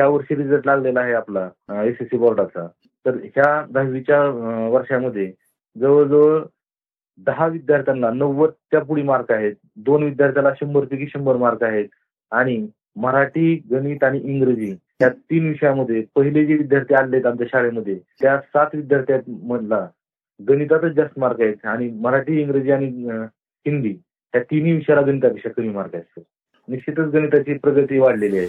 ह्या वर्षी रिझल्ट लागलेला आहे आपला एसएससी बोर्डाचा तर ह्या दहावीच्या वर्षामध्ये जवळजवळ दहा विद्यार्थ्यांना नव्वदच्या पुढे मार्क आहेत. दोन विद्यार्थ्याला शंभर पैकी शंभर मार्क आहेत. आणि मराठी गणित आणि इंग्रजी या तीन विषयामध्ये पहिले जे विद्यार्थी आले आहेत आमच्या शाळेमध्ये त्या सात विद्यार्थ्यांमधला गणितातच जास्त मार्क आहेत. आणि मराठी इंग्रजी आणि हिंदी या तिन्ही विषयाला गणितापेक्षा कमी मार्क आहेत निश्चितच गणिताची प्रगती वाढलेली आहे.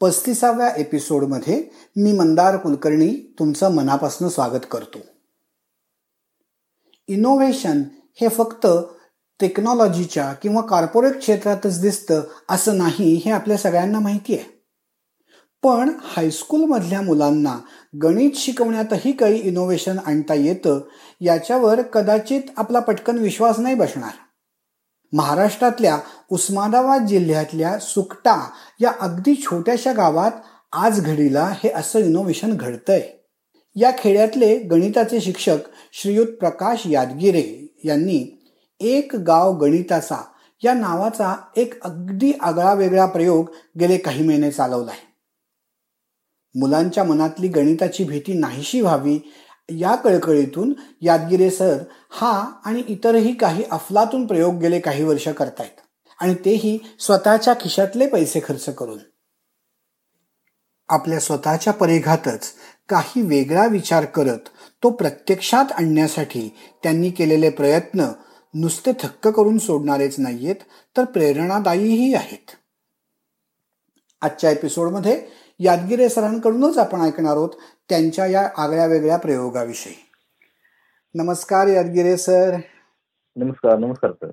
पस्तीसाव्या एपिसोडमध्ये मी मंदार कुलकर्णी तुमचं मनापासून स्वागत करतो. इनोव्हेशन हे फक्त टेक्नॉलॉजीच्या किंवा कॉर्पोरेट क्षेत्रातच दिसतं असं नाही हे आपल्या सगळ्यांना माहिती आहे. पण हायस्कूलमधल्या मुलांना गणित शिकवण्यातही काही इनोव्हेशन आणता येतं याच्यावर कदाचित आपला पटकन विश्वास नाही बसणार. महाराष्ट्रातल्या उस्मानाबाद जिल्ह्यातल्या सुकटा या अगदी छोट्याशा गावात आज घडीला हे असं इनोव्हेशन घडतंय. या खेड्यातले गणिताचे शिक्षक श्रीयुत प्रकाश यादगिरे यांनी एक गाव गणिताचा या नावाचा एक अगदी आगळा वेगळा प्रयोग गेले काही महिने चालवलाय. मुलांच्या मनातली गणिताची भीती नाहीशी व्हावी या कळकळीतून यादगिरे सर हा आणि इतरही काही अफलातून प्रयोग गेले काही वर्ष करतायत. आणि तेही स्वतःच्या खिशातले पैसे खर्च करून. आपल्या स्वतःच्या परिघातच काही वेगळा विचार करत तो प्रत्यक्षात आणण्यासाठी त्यांनी केलेले प्रयत्न नुसते थक्क करून सोडणारेच नाहीयेत तर प्रेरणादायीही आहेत. आजच्या एपिसोडमध्ये यादगिरे सरांकडूनच आपण ऐकणार आहोत त्यांच्या या आगळ्या वेगळ्या प्रयोगाविषयी. नमस्कार यादगिरे सर. नमस्कार नमस्कार सर.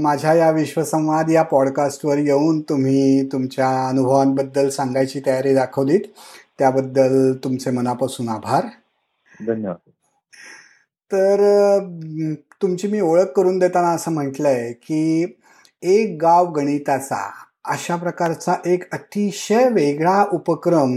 माझ्या या विश्वसंवाद या पॉडकास्टवर येऊन तुम्ही तुमच्या अनुभवांबद्दल सांगायची तयारी दाखवलीत. त्याबद्दल तुमचे मनापासून आभार. धन्यवाद. तर तुमची मी ओळख करून देताना असं म्हटलंय की एक गाव गणिताचा अशा प्रकारचा एक अतिशय वेगळा उपक्रम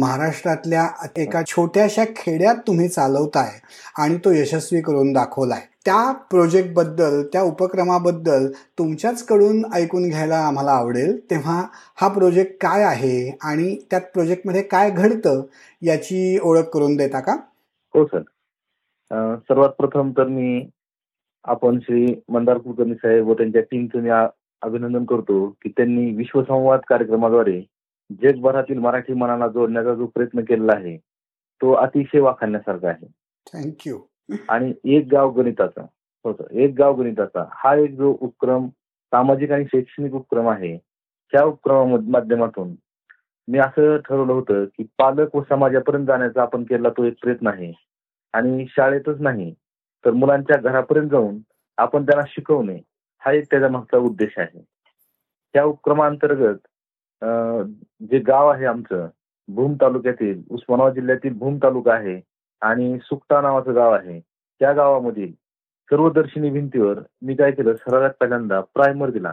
महाराष्ट्रातल्या एका छोट्याशा खेड्यात तुम्ही चालवताय आणि तो यशस्वी करून दाखवलाय. त्या प्रोजेक्टबद्दल त्या उपक्रमाबद्दल तुमच्याच कडून ऐकून घ्यायला आम्हाला आवडेल. तेव्हा हा प्रोजेक्ट काय आहे आणि त्यात प्रोजेक्टमध्ये काय घडतं याची ओळख करून देता का? हो सर. सर्वात प्रथम तर मी आपण श्री मंदार कुलकर्णी साहेब व त्यांच्या टीमचं मी अभिनंदन करतो की त्यांनी विश्वसंवाद कार्यक्रमाद्वारे जगभरातील मराठी मनाला जोडण्याचा जो प्रयत्न केलेला आहे तो अतिशय वाखाणण्यासारखा आहे. थँक्यू आणि एक गाव गणिताचा हो एक गाव गणिताचा हा एक जो उपक्रम सामाजिक आणि शैक्षणिक उपक्रम आहे त्या उपक्रमा माध्यमातून मी असं ठरवलं होतं की पालक व समाजापर्यंत जाण्याचा आपण केलेला तो एक प्रयत्न आहे. आणि शाळेतच नाही तर मुलांच्या घरापर्यंत जाऊन आपण त्यांना शिकवणे हा एक त्याच्या मागचा उद्देश आहे. त्या उपक्रमांतर्गत जे गाव आहे आमचं भूम तालुक्यातील उस्मानाबाद जिल्ह्यातील भूम तालुका आहे आणि सुकटा नावाचं गाव आहे. त्या गावामधील सर्वदर्शिनी भिंतीवर मी काय केलं सर्वात पहिल्यांदा प्रायमर दिला.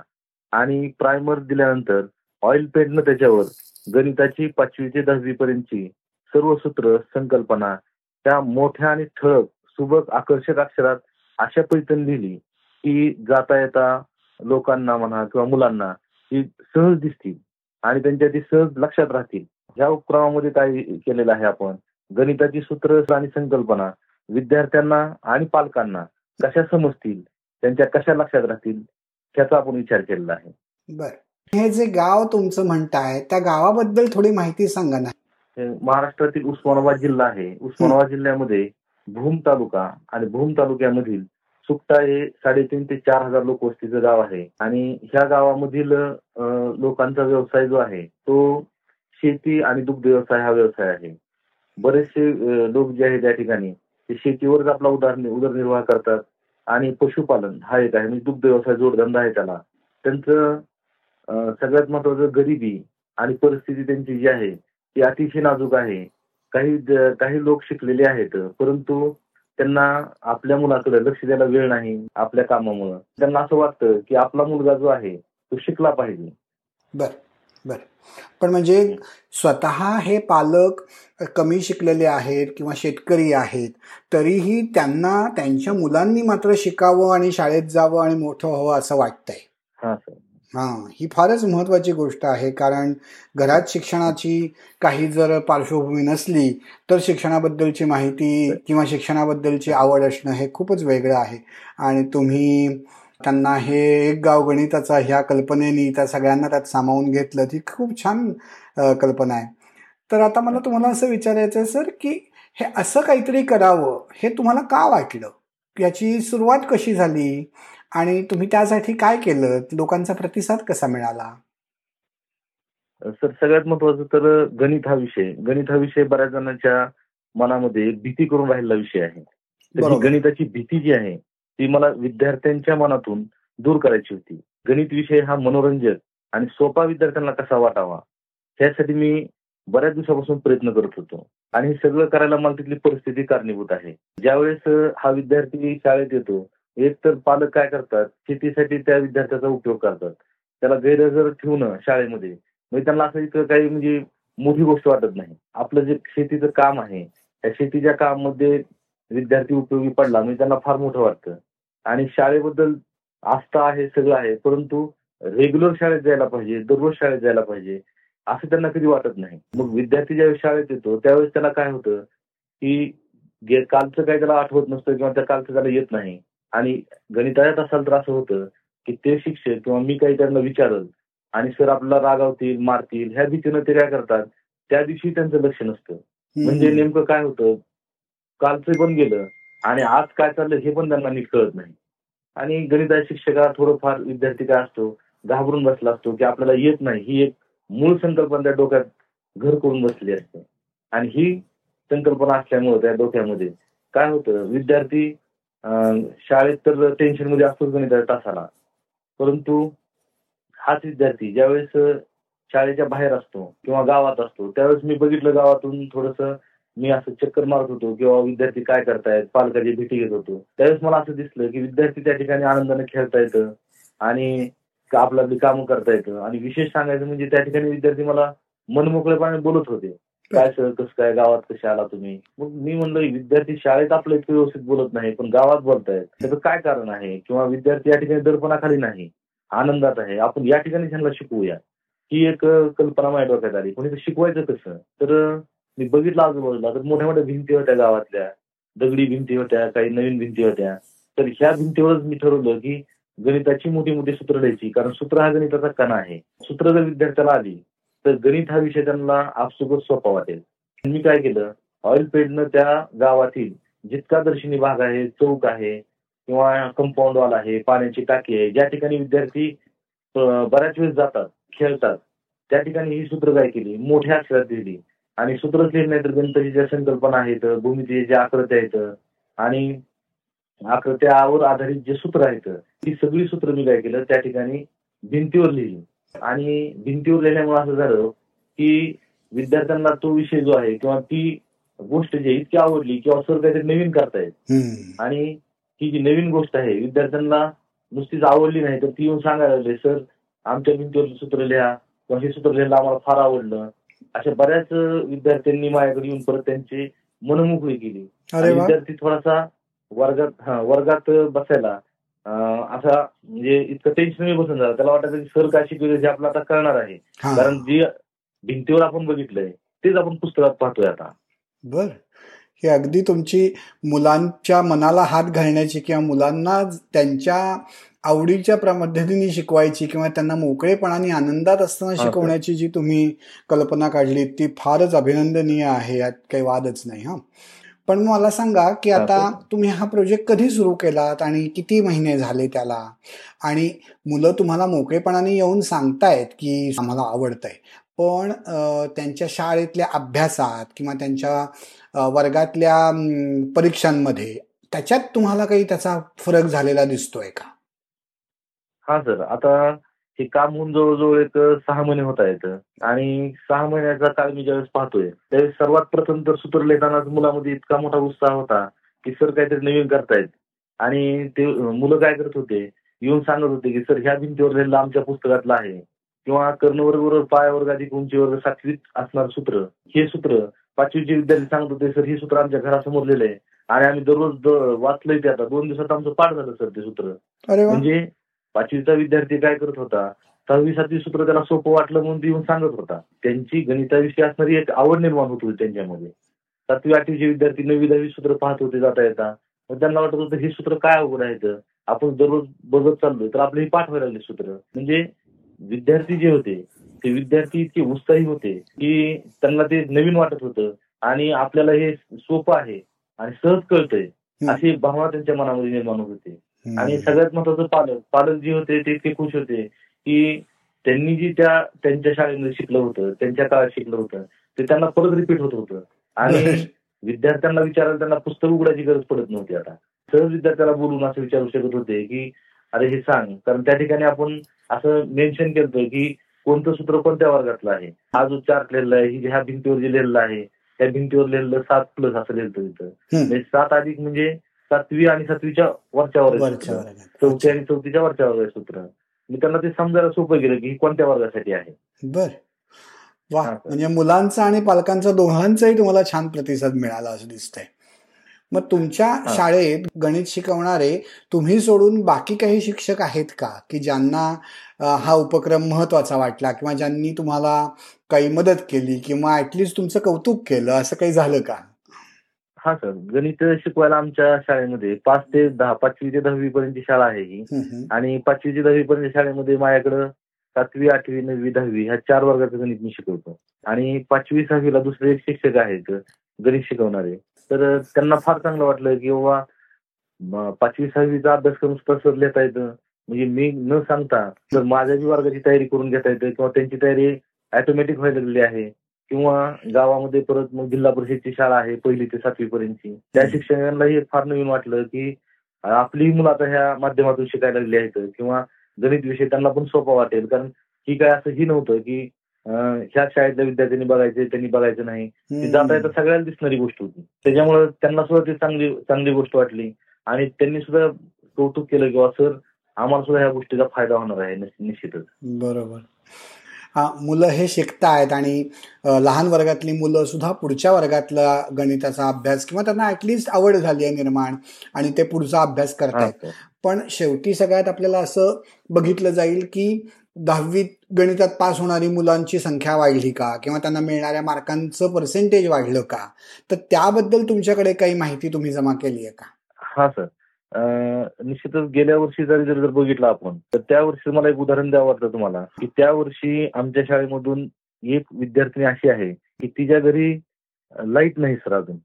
आणि प्रायमर दिल्यानंतर ऑइल पेंटनं त्याच्यावर गणिताची पाचवी ते दहावी पर्यंतची सर्व सूत्र संकल्पना त्या मोठ्या आणि ठळक सुबक आकर्षक अक्षरात अशा पैठण लिहिली. की जाता येता लोकांना म्हणा किंवा मुलांना ती सहज दिसतील आणि त्यांच्या ती सहज लक्षात राहतील. ह्या उपक्रमामध्ये काय केलेलं आहे आपण? गणिताची सूत्र आणि संकल्पना विद्यार्थ्यांना आणि पालकांना कशा समजतील त्यांच्या कशा लक्षात राहतील त्याचा आपण विचार केलेला आहे. बर. हे जे गाव तुमचं म्हणताय त्या गावाबद्दल थोडी माहिती सांगा ना. महाराष्ट्रातील उस्मानाबाद जिल्हा आहे. उस्मानाबाद जिल्ह्यामध्ये भूम तालुका आणि भूम तालुक्यामधील सुकटा हे साडेतीन ते चार हजार लोक वस्तीचं गाव आहे. आणि ह्या गावामधील लोकांचा व्यवसाय जो आहे तो शेती आणि दुग्ध व्यवसाय हा व्यवसाय आहे. बरेचसे लोक जे आहेत त्या ठिकाणी ते शेतीवरच आपला उदार उदरनिर्वाह करतात आणि पशुपालन हा एक आहे. म्हणजे दुग्ध व्यवसाय जोडधंदा आहे त्याला. त्यांचं सगळ्यात महत्वाचं गरिबी आणि परिस्थिती त्यांची जी आहे ती अतिशय नाजूक आहे. काही काही लोक शिकलेले आहेत परंतु त्यांना आपल्या मुलाकडे लक्ष द्यायला वेळ नाही आपल्या कामामुळे. त्यांना असं वाटतं की आपला मुलगा जो आहे तो शिकला पाहिजे. बर बर. पण म्हणजे स्वतः हे पालक कमी शिकलेले आहेत किंवा शेतकरी आहेत तरीही त्यांना त्यांच्या मुलांनी मात्र शिकावं आणि शाळेत जावं आणि मोठं व्हावं असं वाटतंय. हा हां ही फारच महत्वाची गोष्ट आहे कारण घरात शिक्षणाची काही जर पार्श्वभूमी नसली तर शिक्षणाबद्दलची माहिती किंवा शिक्षणाबद्दलची आवड असणं हे खूपच वेगळं आहे. आणि तुम्ही त्यांना हे एक गाव गणिताचा ह्या कल्पनेनी त्या सगळ्यांना त्यात सामावून घेतलं ती खूप छान कल्पना आहे. तर आता मला तुम्हाला असं विचारायचं आहे सर की हे असं काहीतरी करावं हे तुम्हाला का वाटलं? याची सुरुवात कशी झाली? आणि तुम्ही त्यासाठी काय केलं? लोकांचा प्रतिसाद कसा मिळाला? सर सगळ्यात महत्वाचं तर गणित हा विषय. गणित हा विषय बऱ्याच जणांच्या मनामध्ये भीती करून राहिलेला विषय आहे. तर गणिताची भीती जी आहे ती मला विद्यार्थ्यांच्या मनातून दूर करायची होती. गणित विषय हा मनोरंजक आणि सोपा विद्यार्थ्यांना कसा वाटावा त्यासाठी मी बऱ्याच दिवसापासून प्रयत्न करत होतो. आणि हे सगळं करायला मला तिथली परिस्थिती कारणीभूत आहे. ज्यावेळेस हा विद्यार्थी शाळेत येतो एक तर पालक काय करतात? शेतीसाठी त्या विद्यार्थ्याचा उपयोग करतात. त्याला गैरहजर ठेवणं शाळेमध्ये. म्हणजे त्यांना असं इथं काही म्हणजे मोठी गोष्ट वाटत नाही. आपलं जे शेतीचं काम आहे त्या शेतीच्या काममध्ये विद्यार्थी उपयोगी पडला म्हणजे त्यांना फार मोठं वाटतं. आणि शाळेबद्दल आस्था आहे सगळं आहे परंतु रेग्युलर शाळेत जायला पाहिजे दररोज शाळेत जायला पाहिजे असं त्यांना कधी वाटत नाही. मग विद्यार्थी ज्यावेळेस शाळेत येतो त्यावेळेस त्याला काय होतं? की कालचं काही त्याला आठवत नसतं किंवा त्या कालचं त्याला येत नाही. आणि गणिताच्यात असाल तर असं होतं की ते शिक्षक किंवा मी काही त्यांना विचारल आणि सर आपल्याला रागावतील मारतील ह्या भीतीनं ते काय करतात त्या दिवशी त्यांचं लक्ष नसतं. म्हणजे नेमकं काय होतं कालचं पण गेलं आणि आज काय चाललं हे पण त्यांना नीट कळत नाही. आणि गणिता शिक्षका थोडंफार विद्यार्थी काय असतो घाबरून बसला असतो की आपल्याला येत नाही. ही एक मूळ संकल्पना त्या डोक्यात घर करून बसली असते. आणि ही संकल्पना असल्यामुळे त्या डोक्यामध्ये काय होतं विद्यार्थी शाळेत तर टेन्शनमध्ये असतोच गणित तासाला परंतु हाच विद्यार्थी ज्यावेळेस शाळेच्या बाहेर असतो किंवा गावात असतो त्यावेळेस मी बघितलं गावातून थोडस मी असं चक्कर मारत होतो किंवा विद्यार्थी काय करतायत पालकाची भेटी घेत होतो. त्यावेळेस मला असं दिसलं की विद्यार्थी त्या ठिकाणी आनंदाने खेळता येतं आणि आपला कामं करता येतं. आणि विशेष सांगायचं म्हणजे त्या ठिकाणी विद्यार्थी मला मनमोकळेपणे बोलत होते. काय सर कसं काय? गावात कसे आला तुम्ही? मग मी म्हणलं विद्यार्थी शाळेत आपलं इतकं व्यवस्थित बोलत नाही पण गावात बोलतायत. त्याचं काय कारण आहे? किंवा विद्यार्थी या ठिकाणी दर्पणाखाली नाही आनंदात आहे. आपण या ठिकाणी त्यांना शिकवूया. ही एक कल्पना माझ्या डोक्यात आली. पण शिकवायचं कसं? तर मी बघितलं आजूबाजूला तर मोठ्या मोठ्या भिंती होत्या गावातल्या. दगडी भिंती होत्या काही नवीन भिंती होत्या. तर ह्या भिंतीवरच मी ठरवलं की गणिताची मोठी मोठी सूत्र द्यायची कारण सूत्र हा गणिताचा कणा आहे. सूत्र जर विद्यार्थ्याला आली तर गणित हा विषय त्यांना आपसुकच सोपा वाटेल. मी काय केलं? ऑइल पेडनं त्या गावातील जितका दर्शनी भाग आहे चौक आहे किंवा कंपाऊंड वॉल आहे पाण्याची टाकी आहे ज्या ठिकाणी विद्यार्थी बऱ्याच वेळेस जातात खेळतात त्या ठिकाणी ही सूत्र काय केली? मोठ्या अक्षरात दिली आणि सूत्रच लिहिली नाही तर गणिताची ज्या संकल्पना आहेत भूमितीचे ज्या आकृत्या आहेत आणि आकृत्यावर आधारित जे सूत्र आहेत ती सगळी सूत्र मी काय केलं? त्या ठिकाणी भिंतीवर लिहिली. आणि भिंतीवर लिहिल्यामुळे असं झालं की विद्यार्थ्यांना तो विषय जो आहे किंवा ती गोष्ट जी इतकी आवडली किंवा सर काहीतरी नवीन करतायत. आणि ही जी नवीन गोष्ट आहे विद्यार्थ्यांना नुसतीच आवडली नाही तर ती येऊन सांगायला लागले सर आमच्या भिंतीवर सूत्र लिहा किंवा हे सूत्र लिहायला आम्हाला फार आवडलं. अशा बऱ्याच विद्यार्थ्यांनी माझ्याकडे येऊन परत त्यांची मनमोकळी केली. विद्यार्थी थोडासा वर्गात वर्गात बसायला असा म्हणजे इतकं टेन्शन बसून झालं. त्याला वाटायचं की सर काय शिकवले जे आपल्याला आता कळणार आहे. कारण जी भिंतीवर आपण बघितलंय तेच आपण पुस्तकात पाहतोय आता. बर. हे अगदी तुमची मुलांच्या मनाला हात घालण्याची किंवा मुलांना त्यांच्या आवडीच्या पद्धतीने शिकवायची किंवा त्यांना मोकळेपणाने आनंदात असताना शिकवण्याची जी तुम्ही कल्पना काढली ती फारच अभिनंदनीय आहे. यात काही वादच नाही हा. पण मला सांगा की आता तुम्ही हा प्रोजेक्ट कधी सुरू केलात आणि किती महिने झाले त्याला? आणि मुलं तुम्हाला मोकळेपणाने येऊन सांगतायत की आम्हाला आवडतंय. पण त्यांच्या शाळेतल्या अभ्यासात किंवा त्यांच्या वर्गातल्या परीक्षांमध्ये त्याच्यात तुम्हाला काही त्याचा फरक झालेला दिसतोय का? हा सर आता हे काम होऊन जवळजवळ एक सहा महिने होत आहेत. आणि सहा महिन्याचा काळ मी ज्यावेळेस पाहतोय त्यावेळेस सर्वात प्रथम तर सूत्र लिहितानाच मुलामध्ये इतका मोठा उत्साह होता की सर काहीतरी नवीन करतायत. आणि ते मुलं काय करत होते येऊन सांगत होते की सर ह्या भिंतीवर लिहिलं आमच्या पुस्तकातलं आहे. किंवा कर्णवर्गवर पायावर अधिक उंचीवर सातवीत असणार सूत्र हे सूत्र पाचवीचे विद्यार्थी सांगत होते सर हे सूत्र आमच्या घरासमोर लिहिलंय. आणि आम्ही दररोज वाचलंय ते आता. दोन दिवसात आमचं पाठ झालं सर ते सूत्र. म्हणजे पाचवीचा विद्यार्थी काय करत होता? सहावी सातवी सूत्र त्याला सोपं वाटलं म्हणून येऊन सांगत होता. त्यांची गणिताविषयी असणारी एक आवड निर्माण होत होती त्यांच्यामध्ये. सातवी आठवीचे विद्यार्थी नवी दहावी सूत्र पाहत होते जाता येता. मग त्यांना वाटत होतं हे सूत्र काय अवघड आहे आपण दररोज बघत चाललोय तर आपले पाठ व्हायला लागले सूत्र. म्हणजे विद्यार्थी जे होते ते विद्यार्थी इतके उत्साही होते की त्यांना ते नवीन वाटत होतं. आणि आपल्याला हे सोपं आहे आणि सहज कळतंय अशी भावना त्यांच्या मनामध्ये निर्माण होत होते. आणि सगळ्यात महत्वाचं पालक. पालक जे होते ते इतके खुश होते की त्यांनी जी त्या त्यांच्या शाळेमध्ये शिकलं होतं त्यांच्या काळात शिकलं होतं ते त्यांना परत रिपीट होत होतं. आणि विद्यार्थ्यांना विचारायला त्यांना पुस्तक उघडायची गरज पडत नव्हती आता. सहज विद्यार्थ्याला बोलून असं विचारू शकत होते की अरे हे सांग. कारण त्या ठिकाणी आपण असं मेन्शन केलं की कोणतं सूत्र कोणत्या वर्गातलं आहे. हा जो चार्ट लिहिलेला आहे ह्या भिंतीवर जे लिहिलेलं आहे त्या भिंतीवर लिहिलेलं सात प्लस असं लिहिलं तिथं म्हणजे सात अधिक म्हणजे सातवी आणि सातवीच्या वरच्या वर्ग चौथी आणि चौथीच्या वरच्या वर्ग सूत्र. मी त्यांना ते समजायला सोपं गेलं की कोणत्या वर्गासाठी आहे? बर. वा म्हणजे मुलांचा आणि पालकांचा दोघांचाही तुम्हाला छान प्रतिसाद मिळाला असं दिसतंय. मग तुमच्या शाळेत गणित शिकवणारे तुम्ही सोडून बाकी काही शिक्षक आहेत का? की ज्यांना हा उपक्रम महत्त्वाचा वाटला किंवा ज्यांनी तुम्हाला काही मदत केली किंवा ऍटलिस्ट तुमचं कौतुक केलं असं काही झालं का? हा सर गणित शिकवायला आमच्या शाळेमध्ये पाच ते दहा पाचवी ते दहावी पर्यंतची शाळा आहे ही. आणि पाचवी ते दहावी पर्यंत शाळेमध्ये माझ्याकडं सातवी आठवी नववी दहावी ह्या चार वर्गाचं गणित मी शिकवतो. आणि पाचवी सहावीला दुसरे एक शिक्षक आहेत गणित शिकवणारे. तर त्यांना फार चांगलं वाटलं की बाबा पाचवी सहावीचा अभ्यासक्रम स्पष्ट लिहिता येतं. म्हणजे मी न सांगता तर माझ्या वर्गाची तयारी करून घेता येते किंवा त्यांची तयारी ऑटोमॅटिक व्हायला लागली आहे किंवा गावामध्ये परत मग जिल्हा परिषदची शाळा आहे पहिली ते सातवी पर्यंतची. त्या शिक्षकांनाही फार नवीन वाटलं की आपली मुलं आता ह्या माध्यमातून शिकायला लागली आहेत किंवा गणित विषय त्यांना पण सोपा वाटेल. कारण ही काय असं ही नव्हतं की ह्या शाळेतल्या विद्यार्थ्यांनी बघायचे त्यांनी बघायचं नाही. ती जाता येता सगळ्यांना दिसणारी गोष्ट होती. त्याच्यामुळे त्यांना सुद्धा ती चांगली चांगली गोष्ट वाटली. आणि त्यांनी सुद्धा कौतुक केलं किंवा सर आम्हाला सुद्धा ह्या गोष्टीचा फायदा होणार आहे निश्चितच. बरोबर. मुलं हे शिकतायत आणि लहान वर्गातली मुलं सुद्धा पुढच्या वर्गातला गणिताचा अभ्यास किंवा त्यांना ऍटलिस्ट आवड झाली आहे निर्माण आणि ते पुढचा अभ्यास करतायत. पण शेवटी सगळ्यात आपल्याला असं बघितलं जाईल की दहावीत गणितात पास होणारी मुलांची संख्या वाढली का? किंवा त्यांना मिळणाऱ्या मार्कांचं पर्सेंटेज वाढलं का? तर त्याबद्दल तुमच्याकडे काही माहिती तुम्ही जमा केली आहे का? हा सर. निश्चितच गेल्या वर्षी जरी जर जर बघितलं आपण तर त्या वर्षी मला एक उदाहरण द्यावं वाटतं तुम्हाला की त्या वर्षी आमच्या शाळेमधून एक विद्यार्थिनी अशी आहे की तिच्या घरी लाइट नाही सर अजून.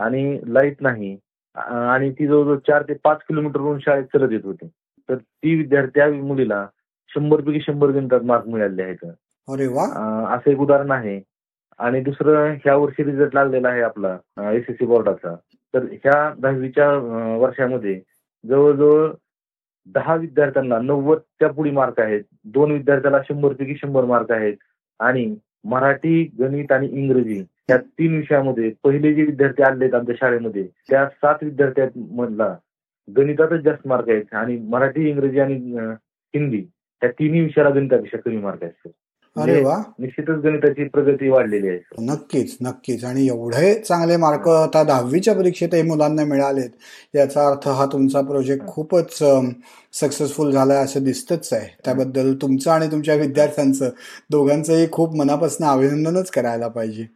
आणि लाइट नाही. आणि ती जवळजवळ चार ते पाच किलोमीटरवरून शाळेत चलत येत होती. तर ती विद्यार्थी त्या मुलीला शंभर पैकी शंभर गणितात मार्क मिळाले आहेत. असं एक उदाहरण आहे. आणि दुसरं ह्या वर्षी रिझल्ट लागलेला आहे आपला एसएससी बोर्डाचा. तर ह्या दहावीच्या वर्षामध्ये जवळजवळ दहा विद्यार्थ्यांना नव्वदच्या पुढे मार्क आहेत. दोन विद्यार्थ्याला शंभर पैकी शंभर मार्क आहेत. आणि मराठी गणित आणि इंग्रजी या तीन विषयामध्ये पहिले जे विद्यार्थी आले आहेत आमच्या शाळेमध्ये त्या सात विद्यार्थ्यांमधला गणितातच जास्त मार्क आहेत. आणि मराठी इंग्रजी आणि हिंदी या तिन्ही विषयाला गणितापेक्षा कमी मार्क आहेत. अरे म्हणजे वा. निश्चितच गणिताची प्रगती वाढलेली आहे. नक्कीच नक्कीच. आणि एवढे चांगले मार्क आता दहावीच्या परीक्षेतही मुलांना मिळालेत याचा अर्थ हा तुमचा प्रोजेक्ट खूपच सक्सेसफुल झालाय असं दिसतच आहे. त्याबद्दल तुमचं आणि तुमच्या विद्यार्थ्यांचं दोघांचंही खूप मनापासून अभिनंदनच करायला पाहिजे.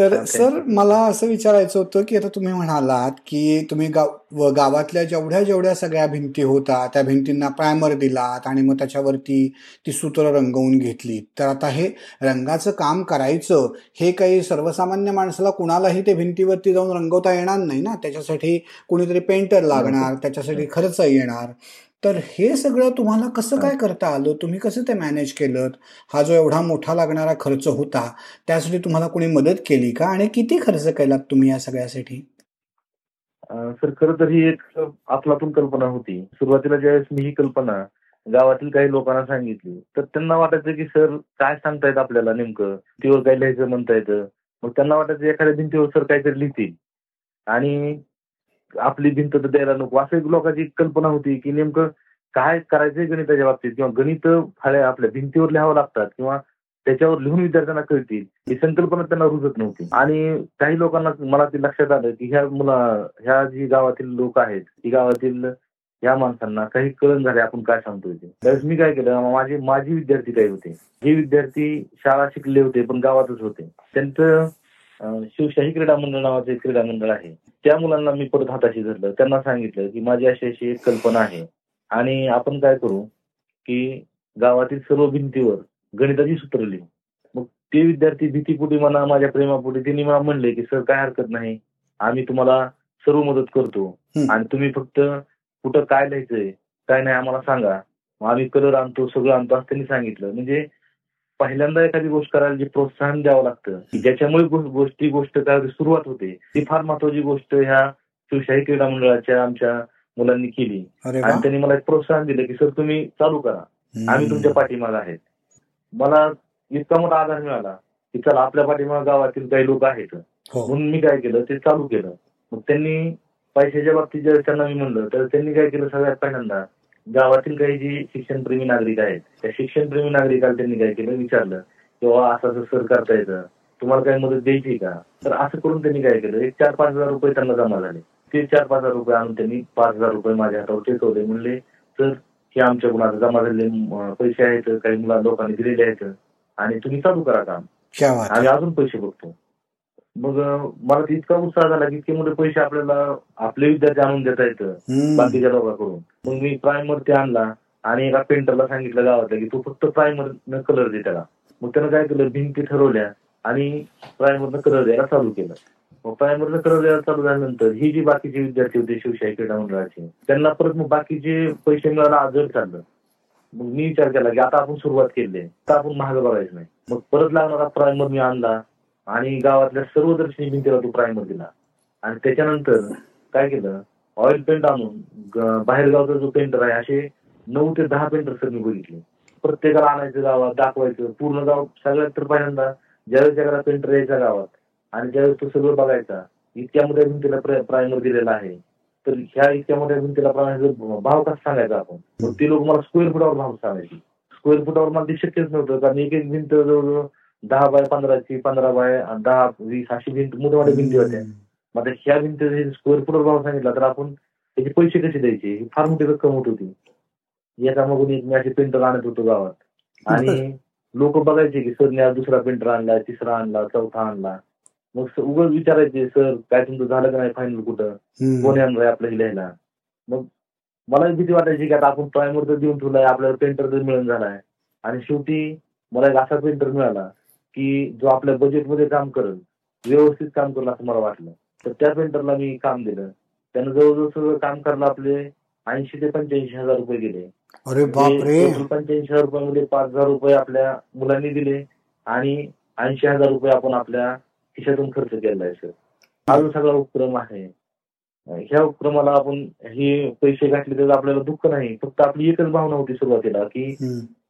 तर सर मला असं विचारायचं होतं की आता तुम्ही म्हणालात की तुम्ही गाव गावातल्या जेवढ्या जेवढ्या सगळ्या भिंती होता त्या भिंतींना प्रायमर दिलात आणि मग त्याच्यावरती ती सूत्र रंगवून घेतली. तर आता हे रंगाचं काम करायचं हे काही सर्वसामान्य माणसाला कुणालाही ते भिंतीवरती जाऊन रंगवता येणार नाही ना? त्याच्यासाठी कुणीतरी पेंटर लागणार त्याच्यासाठी खर्च येणार. तर हे सगळं तुम्हाला कसं काय करता आलं? तुम्ही कसं ते मॅनेज केलं हा जो एवढा मोठा लागणारा खर्च होता त्यासाठी तुम्हाला कोणी मदत केली का? आणि किती खर्च केलात तुम्ही या सगळ्यासाठी? सर खरं तर ही एक आपलातून कल्पना होती. सुरुवातीला ज्यावेळेस मी ही कल्पना गावातील काही लोकांना सांगितली तर त्यांना वाटायचं की सर काय सांगतायत आपल्याला नेमकं? भिंतीवर काय लिहायचं म्हणता येतं मग त्यांना वाटायचं एखाद्या भिंतीवर सर काहीतरी लिहितील. आणि आपली भिंत तर द्यायला नको. असं एक लोकांची कल्पना होती की नेमकं काय करायचंय गणिताच्या बाबतीत किंवा गणित फाळ्या आपल्या भिंतीवर लिहावं लागतात किंवा त्याच्यावर लिहून विद्यार्थ्यांना कळतील. ही संकल्पना त्यांना रुजत नव्हती. आणि काही लोकांना मला ते लक्षात आलं की ह्या मुला ह्या जी गावातील लोक आहेत ही गावातील या माणसांना काही कळण झाले आपण काय सांगतोय ते? त्यावेळेस मी काय केलं माझे माझे विद्यार्थी काही होते. हे विद्यार्थी शाळा शिकले होते पण गावातच होते. त्यांचं शिवशाही क्रीडा मंडळ नावाचे क्रीडा मंडळ आहे. त्या मुलांना मी परत हाताशी धरलं. त्यांना सांगितलं की माझी अशी अशी एक कल्पना आहे. आणि आपण काय करू की गावातील सर्व भिंतीवर गणिताची सूत्र लिहू. मग ते विद्यार्थी भीतीपुटी म्हणा माझ्या प्रेमापुटी त्यांनी मला म्हणले की सर काय हरकत नाही. आम्ही तुम्हाला सर्व मदत करतो. आणि तुम्ही फक्त कुठं काय लिहायचंय काय नाही आम्हाला सांगा. आम्ही कलर आणतो सगळं आणतो असं त्यांनी सांगितलं. म्हणजे पहिल्यांदा एखादी गोष्ट करायला जे प्रोत्साहन द्यावं लागतं ज्याच्यामुळे गोष्टी गोष्ट काय सुरुवात होते ती फार महत्वाची गोष्ट ह्या शिवशाही क्रीडा मंडळाच्या आमच्या मुलांनी केली. आणि त्यांनी मला एक प्रोत्साहन दिलं की सर तुम्ही चालू करा. आम्ही तुमच्या पाठीमाग आहेत. मला इतका मोठा आधार मिळाला की चला आपल्या पाठीमाग गावातील काही लोक आहेत. हो. म्हणून मी काय केलं ते चालू केलं. मग त्यांनी पैशाच्या बाबतीत जर त्यांना मी म्हणलं तर त्यांनी काय केलं सगळ्यात पहिल्यांदा गावातील काही जी शिक्षणप्रेमी नागरिक आहेत त्या शिक्षणप्रेमी नागरिकाला त्यांनी काय केलं? विचारलं किंवा असं असं सर करता येतं. तुम्हाला काही मदत द्यायची का? तर असं करून त्यांनी काय केलं? एक चार पाच हजार रुपये त्यांना जमा झाले. ते चार पाच हजार रुपये आणून त्यांनी पाच हजार रुपये माझ्या हातावर टेकवले म्हणले तर हे आमच्या कुणाला जमा झालेले पैसे आहेत. काही मुला लोकांनी दिलेले आहेत. आणि तुम्ही चालू करा काम. आणि अजून पैसे बघतो. मग मला इतका उत्साह झाला की इतके मोठे पैसे आपल्याला आपले विद्यार्थी आणून देता येतं बाकीच्या लोकांकडून मग मी प्रायमर ते आणला आणि एका पेंटरला सांगितलं गावातलं की तू फक्त प्रायमर न कलर दे त्याला. मग त्यानं काय केलं? भिंती ठरवल्या आणि प्रायमरनं कलर द्यायला चालू केलं. मग प्रायमरनं कलर द्यायला चालू झाल्यानंतर ही जी बाकीचे विद्यार्थी होते शिवशाही क्रीडा मंडळाचे त्यांना परत मग बाकीचे पैसे मिळायला आजर चाललं. मग मी विचार केला की आता आपण सुरुवात केली तर आपण महाग बघायचं नाही. मग परत लागणारा प्रायमर मी आणला. आणि गावातल्या सर्व दर्शनी भिंतीला तो प्रायमर दिला आणि त्याच्यानंतर काय केलं? ऑइल पेंट आणून बाहेरगावचा जो पेंटर आहे असे नऊ ते दहा पेंटर सर मी बघितले. प्रत्येकाला आणायचं गावात दाखवायचं. पूर्ण गाव सगळ्यात तर पहिल्यांदा ज्यावेळेस जगाला पेंटर यायचा गावात आणि ज्यावेळेस तो सगळं बघायचा इतक्या मोठ्या भिंतीला प्रायमर दिलेला आहे. तर ह्या इतक्या मोठ्या भिंतीला भाव कसा सांगायचा आपण? मग ते लोक मला स्क्वेअर फुटावर भाव सांगायचे. स्क्वेअर फुटावर मला ते शक्यच नव्हतं. कारण एक एक भिंत जवळजवळ दहा बाय पंधराची पंधरा बाय दहा वीस अशी भिंत मोठ्या मोठ्या भिंती होत्या. मग आता ह्या भिंत स्क्वेअर फुट भाव सांगितला तर आपण त्याचे पैसे कसे द्यायचे? ही फार मोठी रक्कम होत होती. याच्यामागून एक मी असे पेंटर आणत होतो गावात. आणि लोक बघायचे की सर दुसरा पेंटर आणला तिसरा आणला चौथा आणला. मग उगच विचारायचे सर काय तुमचं झालं का नाही फायनल कुठं? कोण आणलाय आपल्याला लिहायला मग मला भीती वाटायची की आता आपण प्रायमर तर देऊन ठेवलाय आपल्याला पेंटर तर मिळून झालाय. आणि शेवटी मला एक असा पेंटर मिळाला की जो आपल्या बजेटमध्ये काम करेल व्यवस्थित काम करेल असं मला वाटलं. तर त्या पेंटरला मी काम दिलं. त्यानं जवळजवळ सगळं काम करायला आपले ऐंशी ते पंच्याऐंशी हजार रुपये गेले. अरे बापरे! पंच्याऐंशी हजार रुपयामध्ये पाच हजार रुपये आपल्या मुलांनी दिले आणि ऐंशी हजार रुपये आपण आपल्या खिशातून खर्च केला आहे सर हा जो सगळा उपक्रम आहे. ह्या उपक्रमाला आपण हे पैसे घातले तर आपल्याला दुःख नाही. फक्त आपली एकच भावना होती सुरुवातीला की